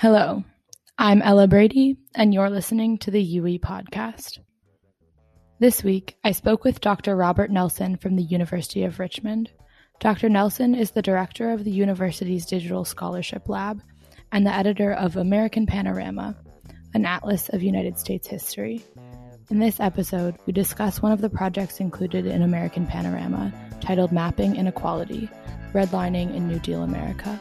Hello, I'm Ella Brady, and you're listening to the UE podcast. This week, I spoke with Dr. Robert Nelson from the University of Richmond. Dr. Nelson is the director of the university's Digital Scholarship Lab and the editor of American Panorama, an atlas of United States history. In this episode, we discuss one of the projects included in American Panorama, titled Mapping Inequality Redlining in New Deal America.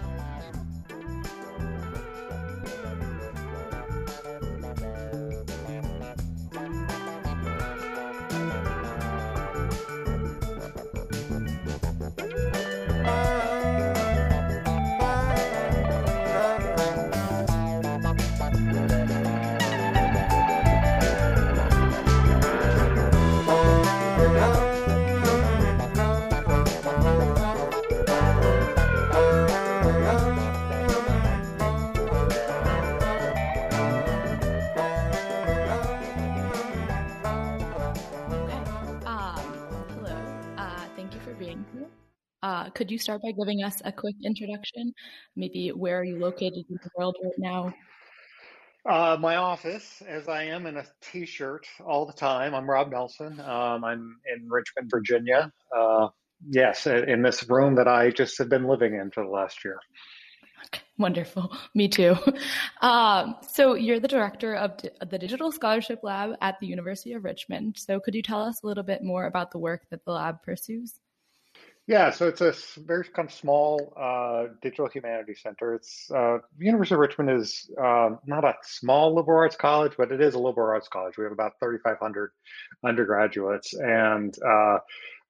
Could you start by giving us a quick introduction? Maybe where are you located in the world right now? Uh, my office, as I am in a t-shirt all the time. I'm Rob Nelson. Um, I'm in Richmond, Virginia. Uh, yes, in this room that I just have been living in for the last year. Wonderful. Me too. Um, so you're the director of the Digital Scholarship Lab at the University of Richmond. So could you tell us a little bit more about the work that the lab pursues? Yeah, so it's a very kind of small uh, digital humanities center. It's uh, University of Richmond is uh, not a small liberal arts college, but it is a liberal arts college. We have about 3,500 undergraduates, and uh,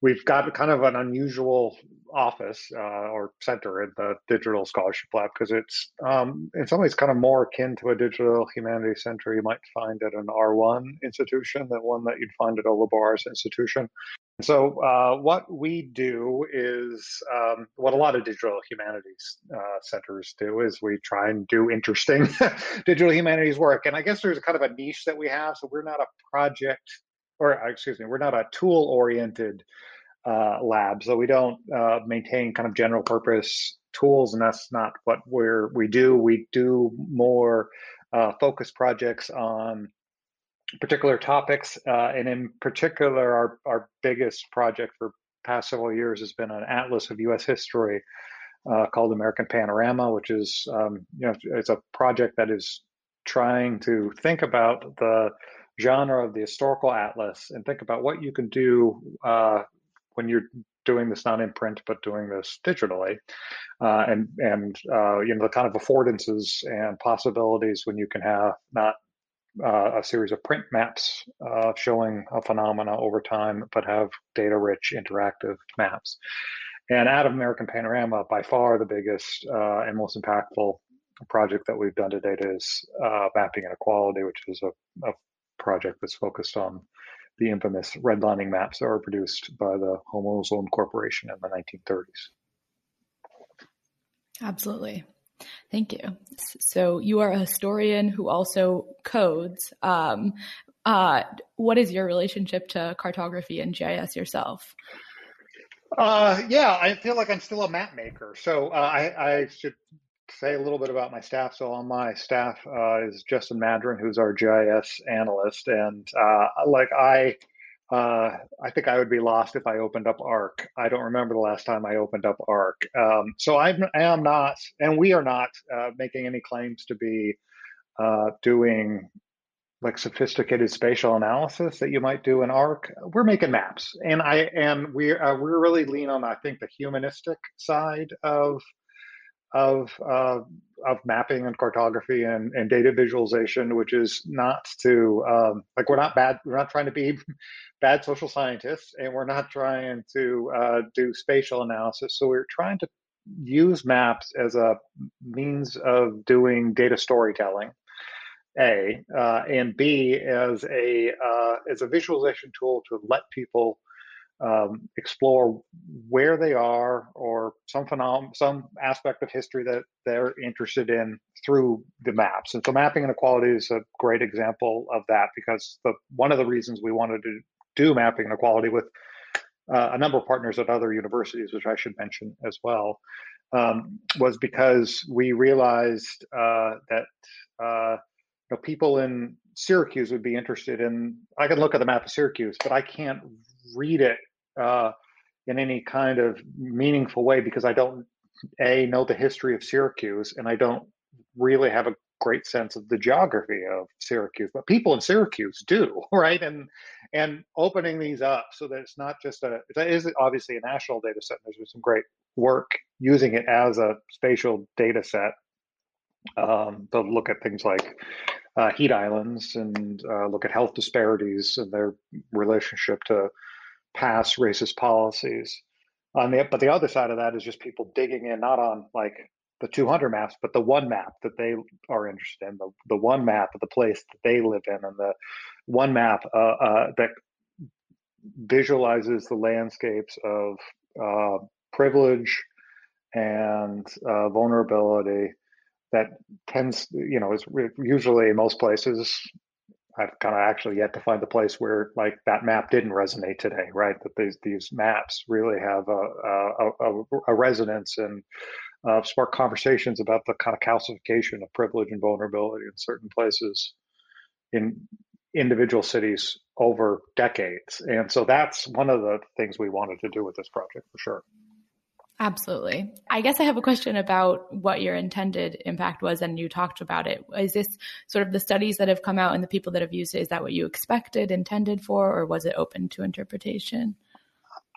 we've got kind of an unusual office uh, or center in the digital scholarship lab because it's um, in some ways kind of more akin to a digital humanities center you might find at an R1 institution than one that you'd find at a liberal arts institution. So, uh, what we do is um, what a lot of digital humanities uh, centers do is we try and do interesting digital humanities work. And I guess there's kind of a niche that we have. So, we're not a project, or uh, excuse me, we're not a tool oriented uh, lab. So, we don't uh, maintain kind of general purpose tools, and that's not what we're we do. We do more uh, focused projects on particular topics. Uh, and in particular, our, our biggest project for past several years has been an atlas of U.S. history uh, called American Panorama, which is um, you know it's a project that is trying to think about the genre of the historical atlas and think about what you can do uh, when you're doing this not in print but doing this digitally uh, and and uh, you know the kind of affordances and possibilities when you can have not uh, a series of print maps uh, showing a phenomena over time, but have data rich interactive maps. And out of American Panorama, by far the biggest uh, and most impactful project that we've done to date is uh, Mapping Inequality, which is a, a, project that's focused on the infamous redlining maps that were produced by the Home Owners' Loan Corporation in the 1930s. Absolutely. Thank you. So you are a historian who also codes. Um, uh, what is your relationship to cartography and GIS yourself? Uh, yeah, I feel like I'm still a map maker. So uh, I, I, should say a little bit about my staff. So on my staff uh, is Justin Madron, who's our GIS analyst, and uh, like I uh, I think I would be lost if I opened up Arc. I don't remember the last time I opened up Arc. Um, so I'm, I am not, and we are not uh, making any claims to be uh, doing like sophisticated spatial analysis that you might do in Arc. We're making maps, and I and we uh, we're really lean on I think the humanistic side of of uh, of mapping and cartography and, and data visualization, which is not to um, like we're not bad. We're not trying to be bad social scientists, and we're not trying to uh, do spatial analysis. So we're trying to use maps as a means of doing data storytelling. A uh, and B as a uh, as a visualization tool to let people um, explore where they are or some phenom- some aspect of history that they're interested in through the maps. And so mapping inequality is a great example of that because the one of the reasons we wanted to do mapping inequality with uh, a number of partners at other universities, which I should mention as well, um, was because we realized uh, that uh, you know, people in Syracuse would be interested in. I can look at the map of Syracuse, but I can't read it uh, in any kind of meaningful way because I don't a know the history of Syracuse and I don't really have a great sense of the geography of Syracuse, but people in Syracuse do, right? And and opening these up so that it's not just a it is obviously a national data set. There's been some great work using it as a spatial data set um, to look at things like uh, heat islands and uh, look at health disparities and their relationship to past racist policies. On the but the other side of that is just people digging in, not on like the 200 maps, but the one map that they are interested in, the, the one map of the place that they live in, and the one map uh, uh, that visualizes the landscapes of uh, privilege and uh, vulnerability that tends, you know, is usually in most places. I've kind of actually yet to find the place where like that map didn't resonate today, right? That these these maps really have a a, a, a resonance and uh, spark conversations about the kind of calcification of privilege and vulnerability in certain places in individual cities over decades. And so that's one of the things we wanted to do with this project for sure. Absolutely. I guess I have a question about what your intended impact was, and you talked about it. Is this sort of the studies that have come out and the people that have used it? Is that what you expected, intended for, or was it open to interpretation?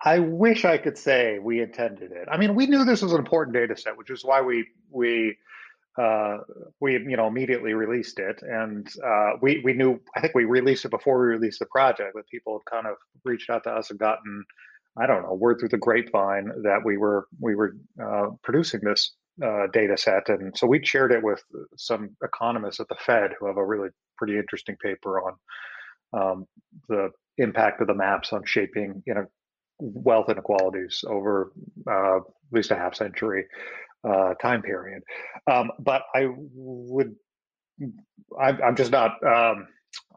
I wish I could say we intended it. I mean, we knew this was an important data set, which is why we we uh, we you know immediately released it, and uh, we we knew. I think we released it before we released the project. That people had kind of reached out to us and gotten, I don't know, word through the grapevine that we were we were uh, producing this uh, data set, and so we shared it with some economists at the Fed who have a really pretty interesting paper on um, the impact of the maps on shaping you know wealth inequalities over uh, at least a half century uh, time period. Um, but I would, I'm, I'm just not, um,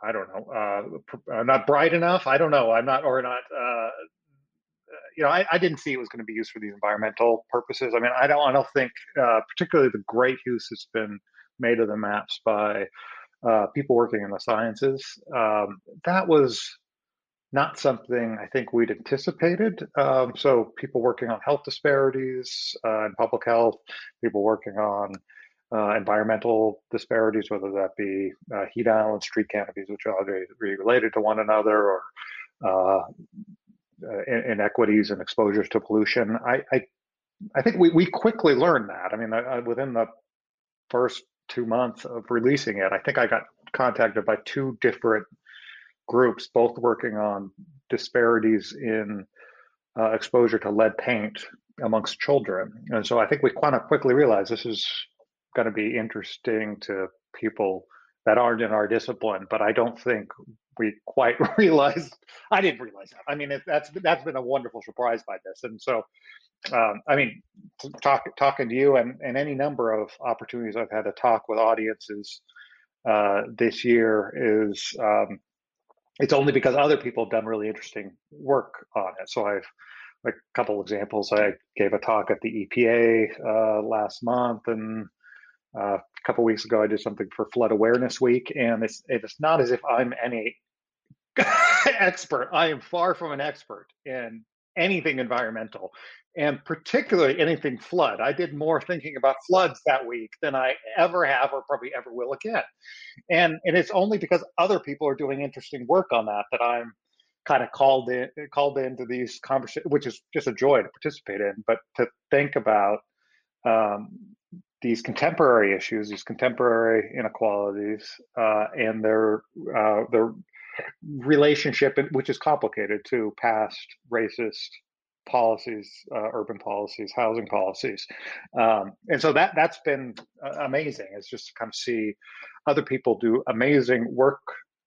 I don't know, uh, I'm not bright enough. I don't know. I'm not, or not, uh, you know, I, I, didn't see it was going to be used for these environmental purposes. I mean, I don't, I don't think, uh, particularly the great use that's been made of the maps by uh, people working in the sciences. Um, that was not something I think we'd anticipated. Um, so people working on health disparities uh, in public health, people working on uh, environmental disparities, whether that be uh, heat islands, tree canopies, which are related to one another, or uh, uh, inequities and exposures to pollution. I, I, I think we, we quickly learned that. I mean, within the first two months of releasing it, I think I got contacted by two different groups, both working on disparities in uh, exposure to lead paint amongst children. And so I think we kind of quickly realized this is going to be interesting to people that aren't in our discipline, but I don't think we quite realized. I didn't realize that. I mean, it, that's that's been a wonderful surprise by this, and so um, I mean, talk, talking to you and, and any number of opportunities I've had to talk with audiences uh, this year is um, it's only because other people have done really interesting work on it. So I've a couple examples. I gave a talk at the EPA uh, last month, and uh, a couple weeks ago I did something for Flood Awareness Week. And it's it's not as if I'm any expert. I am far from an expert in anything environmental and particularly anything flood. I did more thinking about floods that week than I ever have or probably ever will again. And and it's only because other people are doing interesting work on that that I'm kind of called in called into these conversations, which is just a joy to participate in, but to think about um, these contemporary issues, these contemporary inequalities, uh, and their uh, their relationship, which is complicated to past racist policies, uh, urban policies, housing policies, um, and so that that's been uh, amazing. It's just to of see other people do amazing work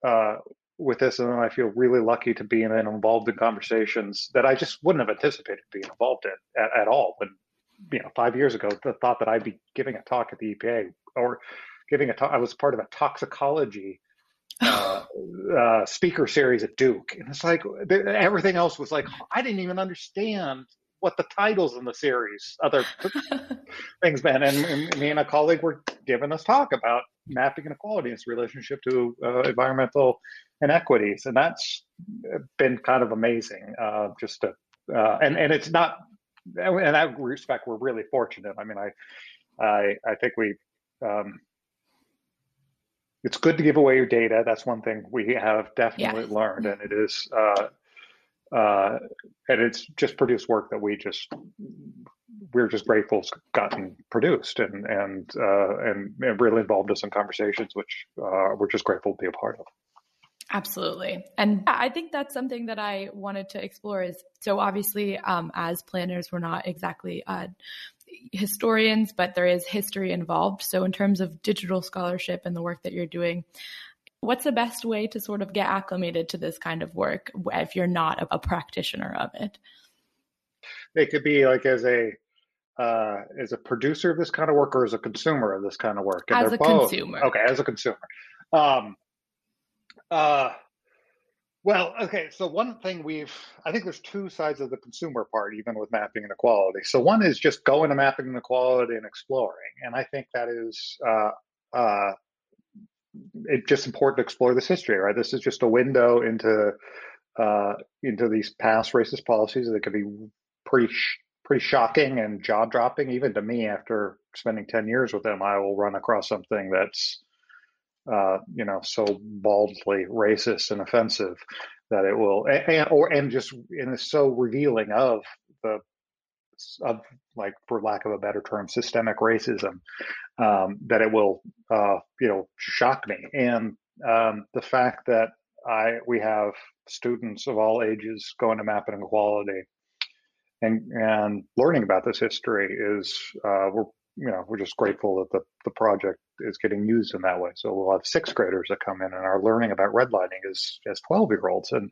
uh, with this, and I feel really lucky to be in involved in conversations that I just wouldn't have anticipated being involved in at, at all. When you know, five years ago, the thought that I'd be giving a talk at the EPA or giving a talk, I was part of a toxicology uh, uh, speaker series at Duke, and it's like everything else was like I didn't even understand what the titles in the series, other things, man. And, and, me and a colleague were giving this talk about mapping inequality, in its relationship to uh, environmental inequities, and that's been kind of amazing. Uh, just to, uh, and and it's not. In that respect, we're really fortunate. I mean, I I I think we. Um, it's good to give away your data. That's one thing we have definitely yeah. learned, and it is, uh, uh, and it's just produced work that we just we're just grateful it's gotten produced and and uh, and, and really involved us in conversations, which uh, we're just grateful to be a part of. Absolutely. And I think that's something that I wanted to explore is so obviously um, as planners, we're not exactly uh, historians, but there is history involved. So in terms of digital scholarship and the work that you're doing, what's the best way to sort of get acclimated to this kind of work if you're not a, a practitioner of it? It could be like as a uh, as a producer of this kind of work or as a consumer of this kind of work? And as a both. consumer. Okay, as a consumer. Um, uh, well, okay. So one thing we've, I think there's two sides of the consumer part, even with mapping inequality. So one is just going to mapping inequality and exploring, and I think that is uh, uh, it's just important to explore this history, right? This is just a window into uh, into these past racist policies that could be pretty sh- pretty shocking and jaw dropping, even to me. After spending ten years with them, I will run across something that's uh, you know so baldly racist and offensive that it will, and, or and just and it's so revealing of the of like for lack of a better term systemic racism um, that it will uh, you know shock me. And um, the fact that I we have students of all ages going to mapping inequality and and learning about this history is uh, we're you know we're just grateful that the the project is getting used in that way. So we'll have sixth graders that come in and are learning about redlining as as twelve year olds, and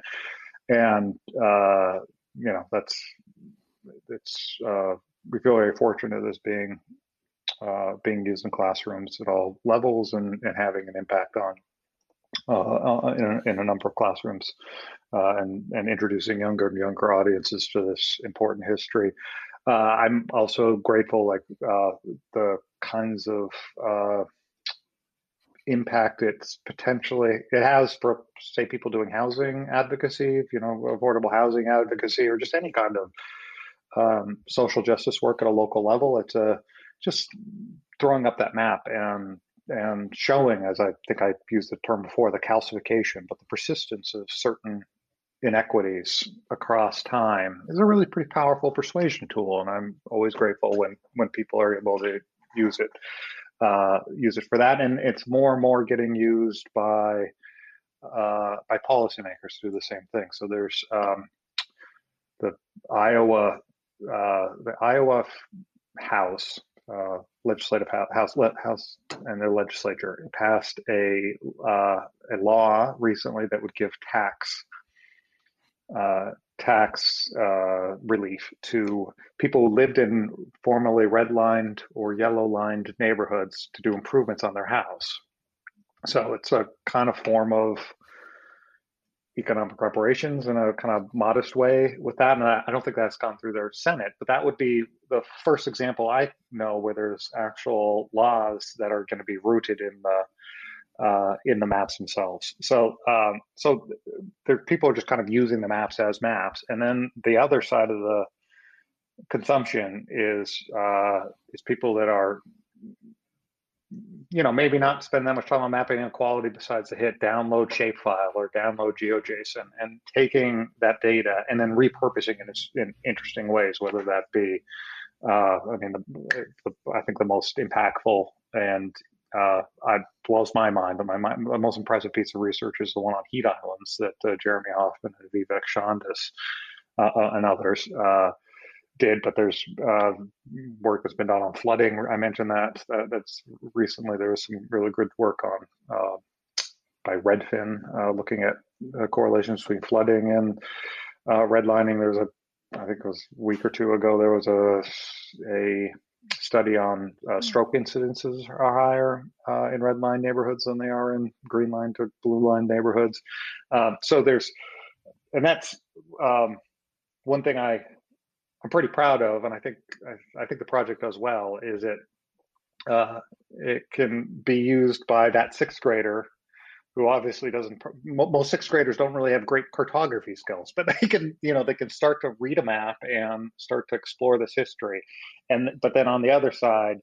and uh, you know that's it's uh, we feel very fortunate as being uh, being used in classrooms at all levels and, and having an impact on uh, uh, in, a, in, a, number of classrooms uh, and, and introducing younger and younger audiences to this important history. Uh, I'm also grateful, like uh, the kinds of uh, impact it's potentially it has for, say, people doing housing advocacy, you know, affordable housing advocacy, or just any kind of um, social justice work at a local level. It's a just throwing up that map and and showing, as I think I used the term before, the calcification, but the persistence of certain inequities across time is a really pretty powerful persuasion tool. And I'm always grateful when, when people are able to use it, uh, use it for that. And it's more and more getting used by, uh, by policymakers to do the same thing. So there's um, the Iowa, uh, the Iowa House uh, legislative house, house and their legislature passed a uh, a law recently that would give tax uh, tax uh, relief to people who lived in formerly redlined or yellow lined neighborhoods to do improvements on their house. So it's a kind of form of economic reparations in a kind of modest way with that. And I, don't think that's gone through their Senate, but that would be the first example I know where there's actual laws that are going to be rooted in the uh, in the maps themselves. So um, so there, people are just kind of using the maps as maps, and then the other side of the consumption is uh, is people that are you know, maybe not spend that much time on mapping inequality besides the hit download shapefile or download GeoJSON and taking that data and then repurposing it in interesting ways, whether that be, uh, I mean, the, the, I think the most impactful and uh, it blows my mind, but my, my, most impressive piece of research is the one on heat islands that uh, Jeremy Hoffman and Vivek Shandas uh, uh, and others uh, did, but there's uh, work that's been done on flooding. I mentioned that. That's recently there was some really good work on by Redfin looking at correlations between flooding and redlining. There was a, I think it was a week or two ago, there was a a study on uh, hmm. stroke incidences are higher in red line neighborhoods than they are in green line to blue line neighborhoods. Um, so there's, and that's um, one thing I I'm pretty proud of, and I think I, I think the project does well, is it uh, it can be used by that sixth grader who obviously doesn't most sixth graders don't really have great cartography skills but they can you know they can start to read a map and start to explore this history. And but then on the other side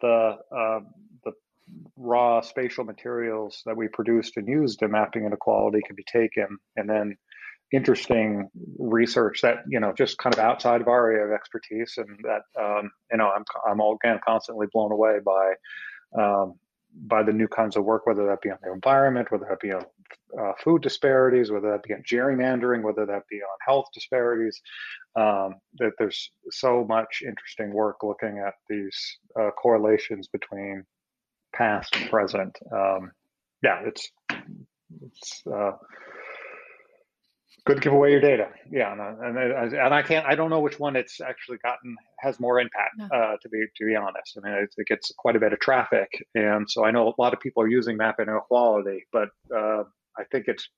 the uh, the raw spatial materials that we produced and used in mapping inequality can be taken. And then interesting research that you know just kind of outside of our area of expertise and that um, you know I'm I'm all, again constantly blown away by um, by the new kinds of work whether that be on the environment whether that be on uh, food disparities whether that be on gerrymandering whether that be on health disparities um, that there's so much interesting work looking at these uh, correlations between past and present. Um, yeah it's it's uh, good to give away your data. Yeah, and, and, and I can't. I don't know which one it's actually gotten has more impact. No. Uh, to be to be honest, I mean, it, it, gets quite a bit of traffic, and so I know a lot of people are using map inequality, but uh, I think it's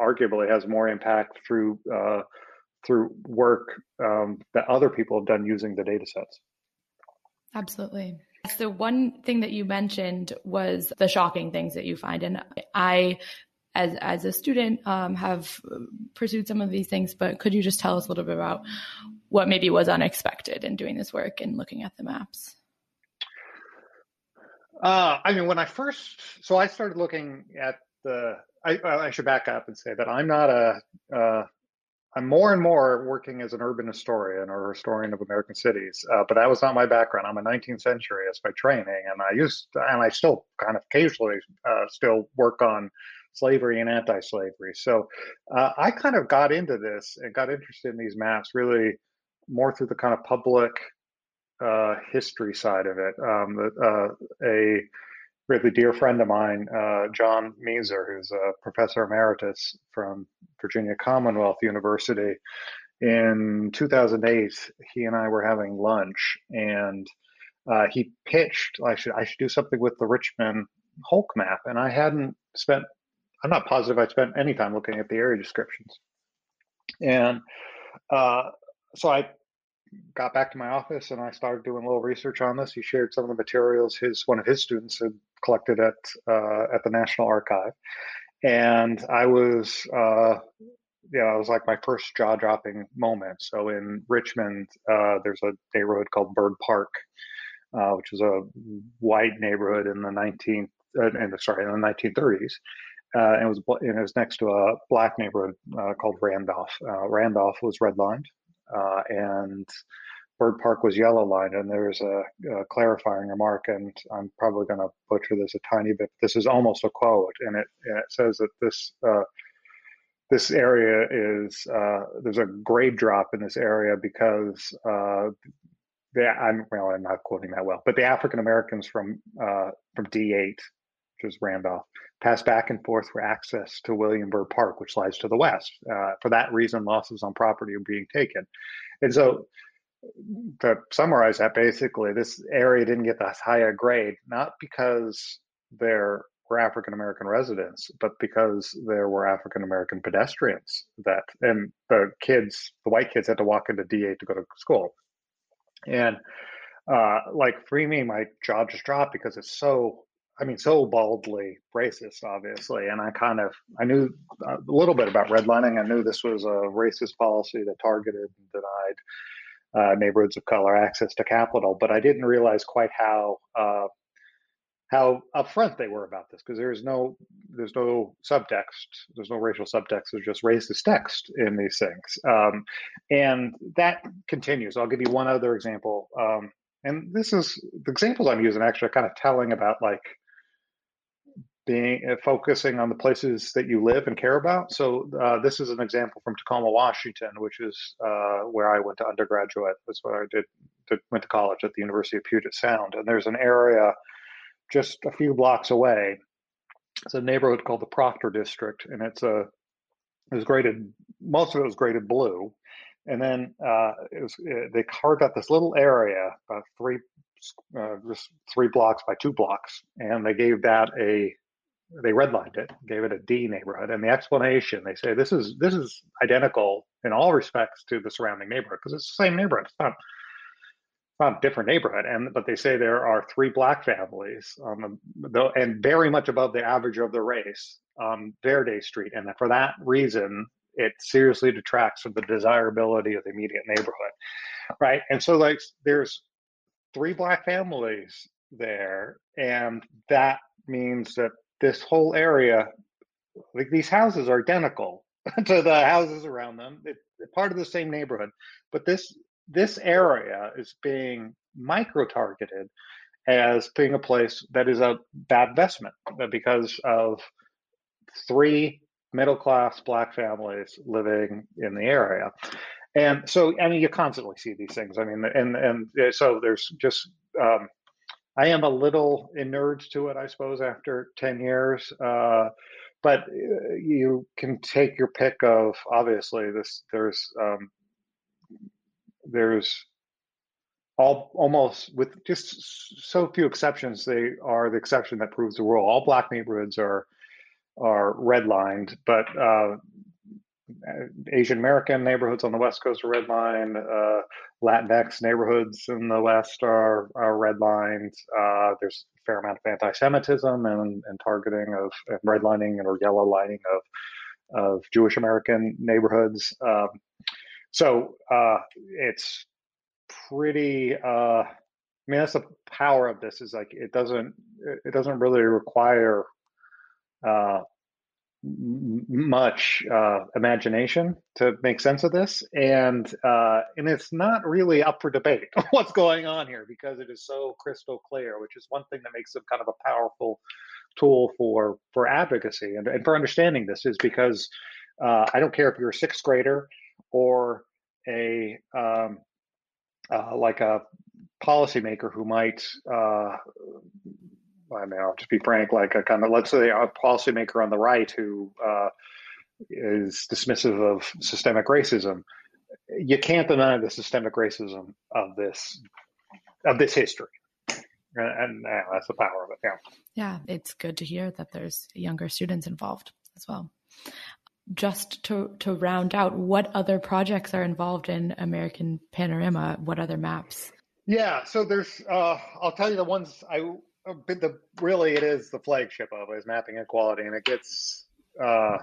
arguably has more impact through uh, through work um, that other people have done using the data sets. Absolutely. So one thing that you mentioned was the shocking things that you find, and I as as a student um, have pursued some of these things. But could you just tell us a little bit about what maybe was unexpected in doing this work and looking at the maps? Uh, I mean, when I first, so I started looking at the. I, I should back up and say that I'm not a. Uh, I'm more and more working as an urban historian or historian of American cities, uh, but that was not my background. I'm a 19th centuryist by training, and I used and I still kind of occasionally uh, still work on slavery and anti-slavery. So uh, I kind of got into this and got interested in these maps really more through the kind of public uh, history side of it. Um, uh, a really dear friend of mine, uh, John Moeser, who's a professor emeritus from Virginia Commonwealth University, in 2008, he and I were having lunch and uh, he pitched I should I should do something with the Richmond HOLC map, and I hadn't spent I'm not positive I spent any time looking at the area descriptions. And uh, so I got back to my office and I started doing a little research on this. He shared some of the materials his one of his students had collected at uh, at the National Archive, and I was. Uh, know it was like my first jaw dropping moment. So in Richmond, uh, there's a neighborhood called Byrd Park, uh, which is a white neighborhood in the 19th, uh, in sorry, in the 1930s uh, and it was and it was next to a black neighborhood uh, called Randolph. Uh, Randolph was redlined, uh, and Byrd Park was yellow lined. And there's a, a clarifying remark, and I'm probably going to butcher this a tiny bit. This is almost a quote, and it, and it says that this uh, this area is uh, there's a grade drop in this area because the I'm well I'm not quoting that well, but the African Americans from from D8 which Randolph, pass back and forth for access to William Byrd Park, which lies to the west. Uh, for that reason, losses on property are being taken. And so, to summarize that, basically, this area didn't get the higher grade, not because there were African American residents, but because there were African American pedestrians that, and the kids, the white kids had to walk into D8 to go to school. And uh, like for me, my jaw just dropped because it's so I mean, so baldly racist, obviously. And I kind of, I knew a little bit about redlining. I knew this was a racist policy that targeted and denied uh, neighborhoods of color access to capital, but I didn't realize quite how uh, how upfront they were about this because there's no there's no subtext, there's no racial subtext. There's just racist text in these things, um, and that continues. I'll give you one other example. Um, and this is the examples I'm using actually are kind of telling about like being uh, focusing on the places that you live and care about. So uh, this is an example from Tacoma, Washington, which is uh, where I went to undergraduate. That's where I did, did, went to college at the University of Puget Sound. And there's an area just a few blocks away. It's a neighborhood called the Proctor District, and it's a it was graded. Most of it was graded blue, and then uh, it was uh, they carved out this little area, about three uh, just three blocks by two blocks, and they gave that a they redlined it, gave it a D neighborhood, and the explanation they say this is this is identical in all respects to the surrounding neighborhood because it's the same neighborhood. It's not not a different neighborhood, and but they say there are three black families on the, and very much above the average of the race on Verde Street, and for that reason, it seriously detracts from the desirability of the immediate neighborhood, right? And so, like, there's three black families there, and that means that this whole area, like these houses, are identical to the houses around them. It's part of the same neighborhood, but this this area is being micro targeted as being a place that is a bad investment because of three middle class black families living in the area. And so, I mean, you constantly see these things. I mean, and and so there's just, um, I am a little inured to it, I suppose, after ten years. Uh, but uh, you can take your pick of obviously this. There's um, there's all almost with just so few exceptions, they are the exception that proves the rule. All black neighborhoods are are redlined, but uh, Asian American neighborhoods on the West Coast are redlined. Uh, Latinx neighborhoods in the West are, are redlined. Uh, there's a fair amount of anti-Semitism and, and targeting of and redlining and or yellow lining of of Jewish American neighborhoods. Um, so uh, it's pretty. Uh, I mean, that's the power of this. Is like it doesn't it doesn't really require uh, much uh, imagination to make sense of this, and uh, and it's not really up for debate what's going on here because it is so crystal clear, which is one thing that makes them kind of a powerful tool for for advocacy and, and for understanding this is because uh, I don't care if you're a sixth grader or a um, uh, like a policymaker who might uh, I mean, I'll just be frank, like a kind of, let's say a policymaker on the right who uh, is dismissive of systemic racism. You can't deny the systemic racism of this of this history, and, and that's the power of it. Yeah. Yeah, it's good to hear that there's younger students involved as well. Just to to round out, what other projects are involved in American Panorama? What other maps? Yeah, so there's. Uh, I'll tell you the ones I the really it is the flagship of it is mapping inequality, and it gets. Uh,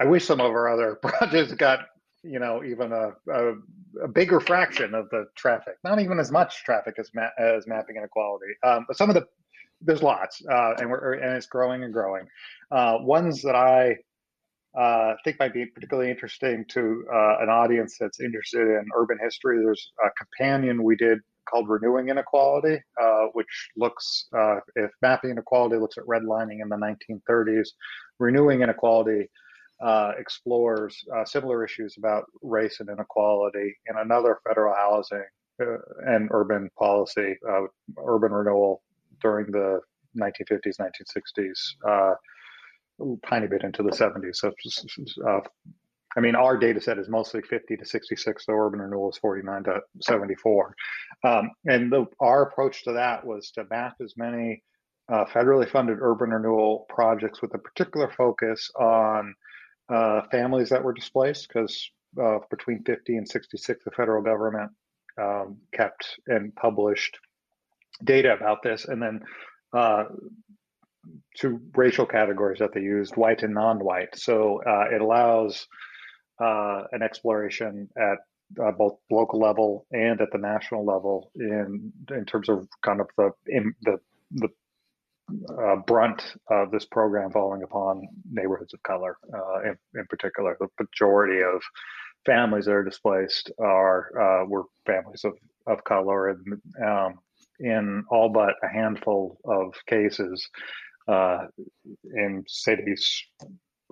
I wish some of our other projects got you know even a, a, a, bigger fraction of the traffic, not even as much traffic as ma- as mapping inequality. Um, but some of the there's lots, uh, and we're and it's growing and growing. Uh, ones that I uh, think might be particularly interesting to uh, an audience that's interested in urban history. There's a companion we did called Renewing Inequality, uh, which looks, uh, if mapping inequality looks at redlining in the 1930s, Renewing Inequality uh, explores uh, similar issues about race and inequality in another federal housing uh, and urban policy, uh, urban renewal during the 1950s, 1960s, a tiny bit into the 70s. So I mean, our data set is mostly 50 to 66, the urban renewal is 49 to 74. Um, and the, our approach to that was to map as many uh, federally funded urban renewal projects with a particular focus on uh, families that were displaced, because uh, between 50 and 66, the federal government um, kept and published data about this. And then uh, two racial categories that they used, white and non-white. So uh, it allows uh, an exploration at uh, both local level and at the national level in in terms of kind of the in the the uh, brunt of this program falling upon neighborhoods of color uh, in, in particular. The majority of families that are displaced are uh, were families of, of color and um, in all but a handful of cases uh, in cities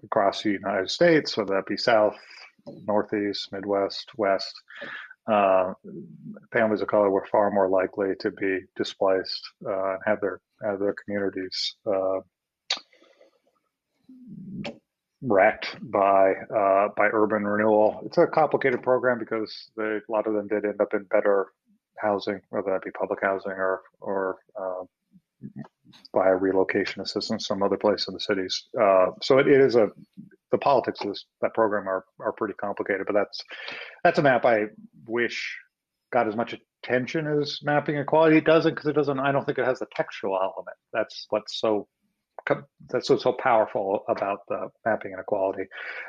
across the United States, whether that be South, Northeast, Midwest, West, uh, families of color were far more likely to be displaced uh, and have their have their communities uh, wrecked by uh, by urban renewal. It's a complicated program because they, a lot of them did end up in better housing, whether that be public housing or or by relocation assistance some other place in the cities. Uh, so it, it is a the politics of this, that program are are pretty complicated. But that's that's a map I wish got as much attention as mapping equality. It doesn't because it doesn't. I don't think it has the textual element. That's what's so that's what's so powerful about the mapping inequality.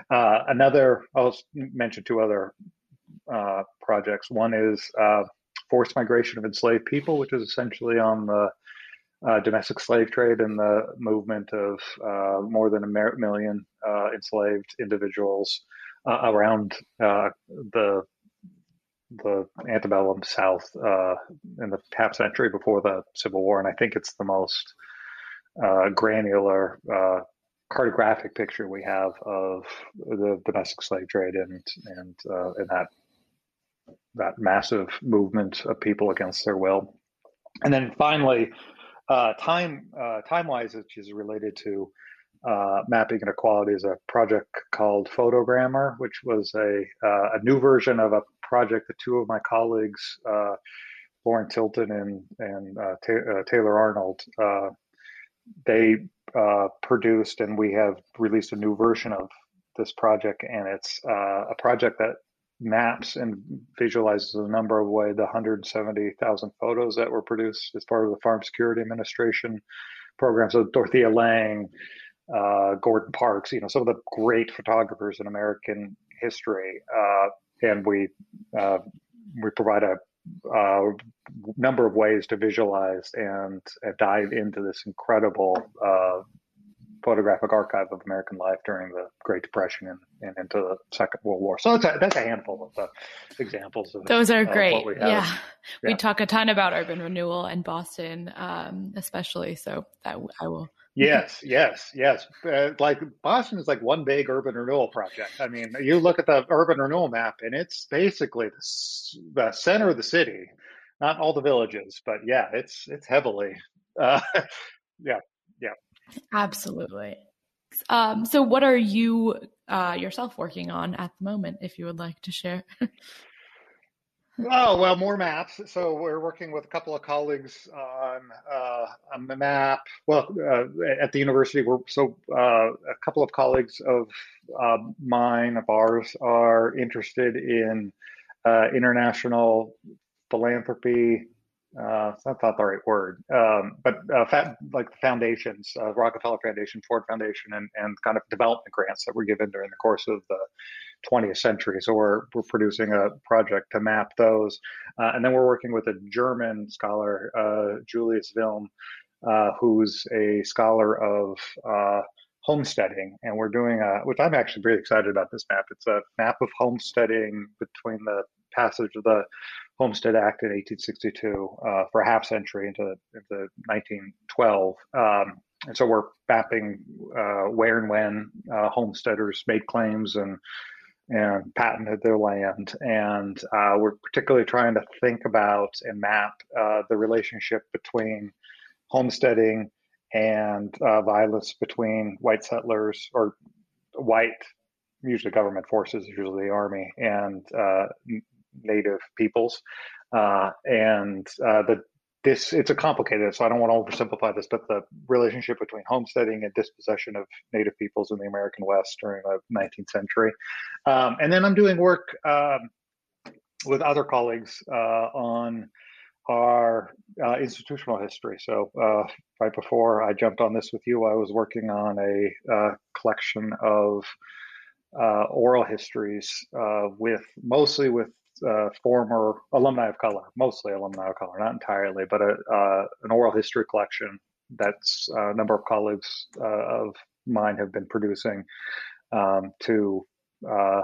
Uh, another, I'll mention two other uh, projects. One is uh, forced migration of enslaved people, which is essentially on the uh, domestic slave trade and the movement of uh, more than a million uh, enslaved individuals around the the antebellum South in the half century before the Civil War, and I think it's the most uh, granular uh, cartographic picture we have of the domestic slave trade and and uh, and that that massive movement of people against their will. And then finally, uh, time uh, time wise, which is related to uh, mapping inequality, is a project called Photogrammer, which was a a new version of a project that two of my colleagues. Lauren Tilton and and Taylor Arnold they uh, produced, and we have released a new version of this project, and it's uh, a project that maps and visualizes a number of ways the 170,000 photos that were produced as part of the Farm Security Administration program. So Dorothea Lange, uh, Gordon Parks, you know, some of the great photographers in American history, uh, and we uh, we provide a uh, number of ways to visualize and, and dive into this incredible uh, photographic archive of American life during the Great Depression and, and into the Second World War. So that's a, that's a handful of the examples of those are great. We yeah. yeah. we talk a ton about urban renewal and Boston, um, especially. So that I will yes, yes, yes. Uh, like Boston is like one big urban renewal project. I mean, you look at the urban renewal map, and it's basically the, the center of the city, not all the villages, but yeah, it's it's heavily, uh, yeah, absolutely. Um, so, what are you uh, yourself working on at the moment? If you would like to share. Oh well, more maps. So we're working with a couple of colleagues on uh, the map. Well, uh, at the university, we're so uh, a couple of colleagues of um, mine of ours are interested in uh, international philanthropy. Uh, that's not the right word, um, but uh, fa- like foundations, Rockefeller Foundation, Ford Foundation, and and kind of development grants that were given during the course of the 20th century. So we're, we're producing a project to map those. Uh, and then we're working with a German scholar, uh, Julius Wilm, uh, who's a scholar of uh, homesteading. And we're doing a, which I'm actually really excited about this map. It's a map of homesteading between the passage of the Homestead Act in 1862 uh, for a half century into, into 1912. Um, and so we're mapping uh, where and when uh, homesteaders made claims and and patented their land. And uh, we're particularly trying to think about and map uh, the relationship between homesteading and uh, violence between white settlers or white, usually government forces, usually the army, and uh, native peoples. Uh, and uh, the this it's a complicated so i don't want to oversimplify this but the relationship between homesteading and dispossession of native peoples in the american west during the 19th century um, and then i'm doing work um, with other colleagues uh, on our uh, institutional history so uh, right before i jumped on this with you i was working on a uh, collection of uh, oral histories uh, with mostly with uh, former alumni of color, mostly alumni of color, not entirely, but a, uh, an oral history collection that's uh, a number of colleagues uh, of mine have been producing um, to uh,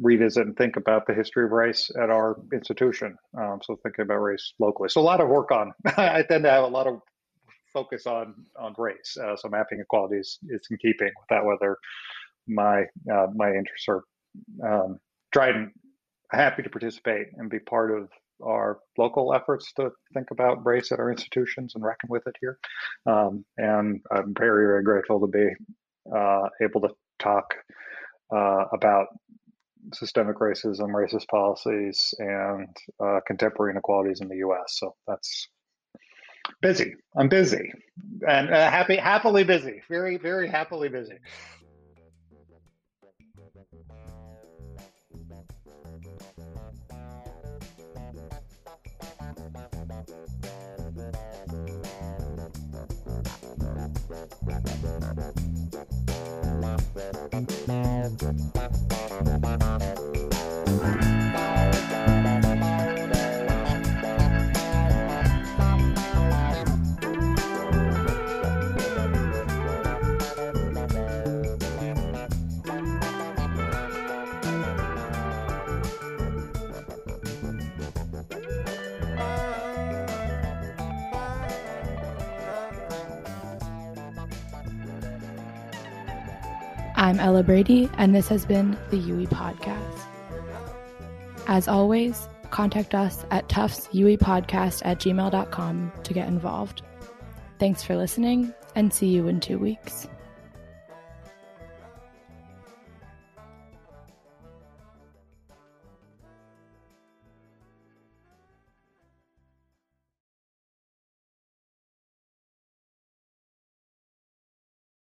revisit and think about the history of race at our institution. Um, so thinking about race locally. So a lot of work on. I tend to have a lot of focus on on race. Uh, so mapping equalities is is in keeping with that. Whether my my interests are um, driving happy to participate and be part of our local efforts to think about race at our institutions and reckon with it here. Um, and I'm very, very grateful to be uh, able to talk uh, about systemic racism, racist policies, and uh, contemporary inequalities in the U.S. So that's busy. I'm busy and uh, happy, happily busy. Very, very happily busy. I'm Ella Brady, and this has been the UE Podcast. As always, contact us at tuftsUEpodcast at gmail.com to get involved. Thanks for listening, and see you in two weeks.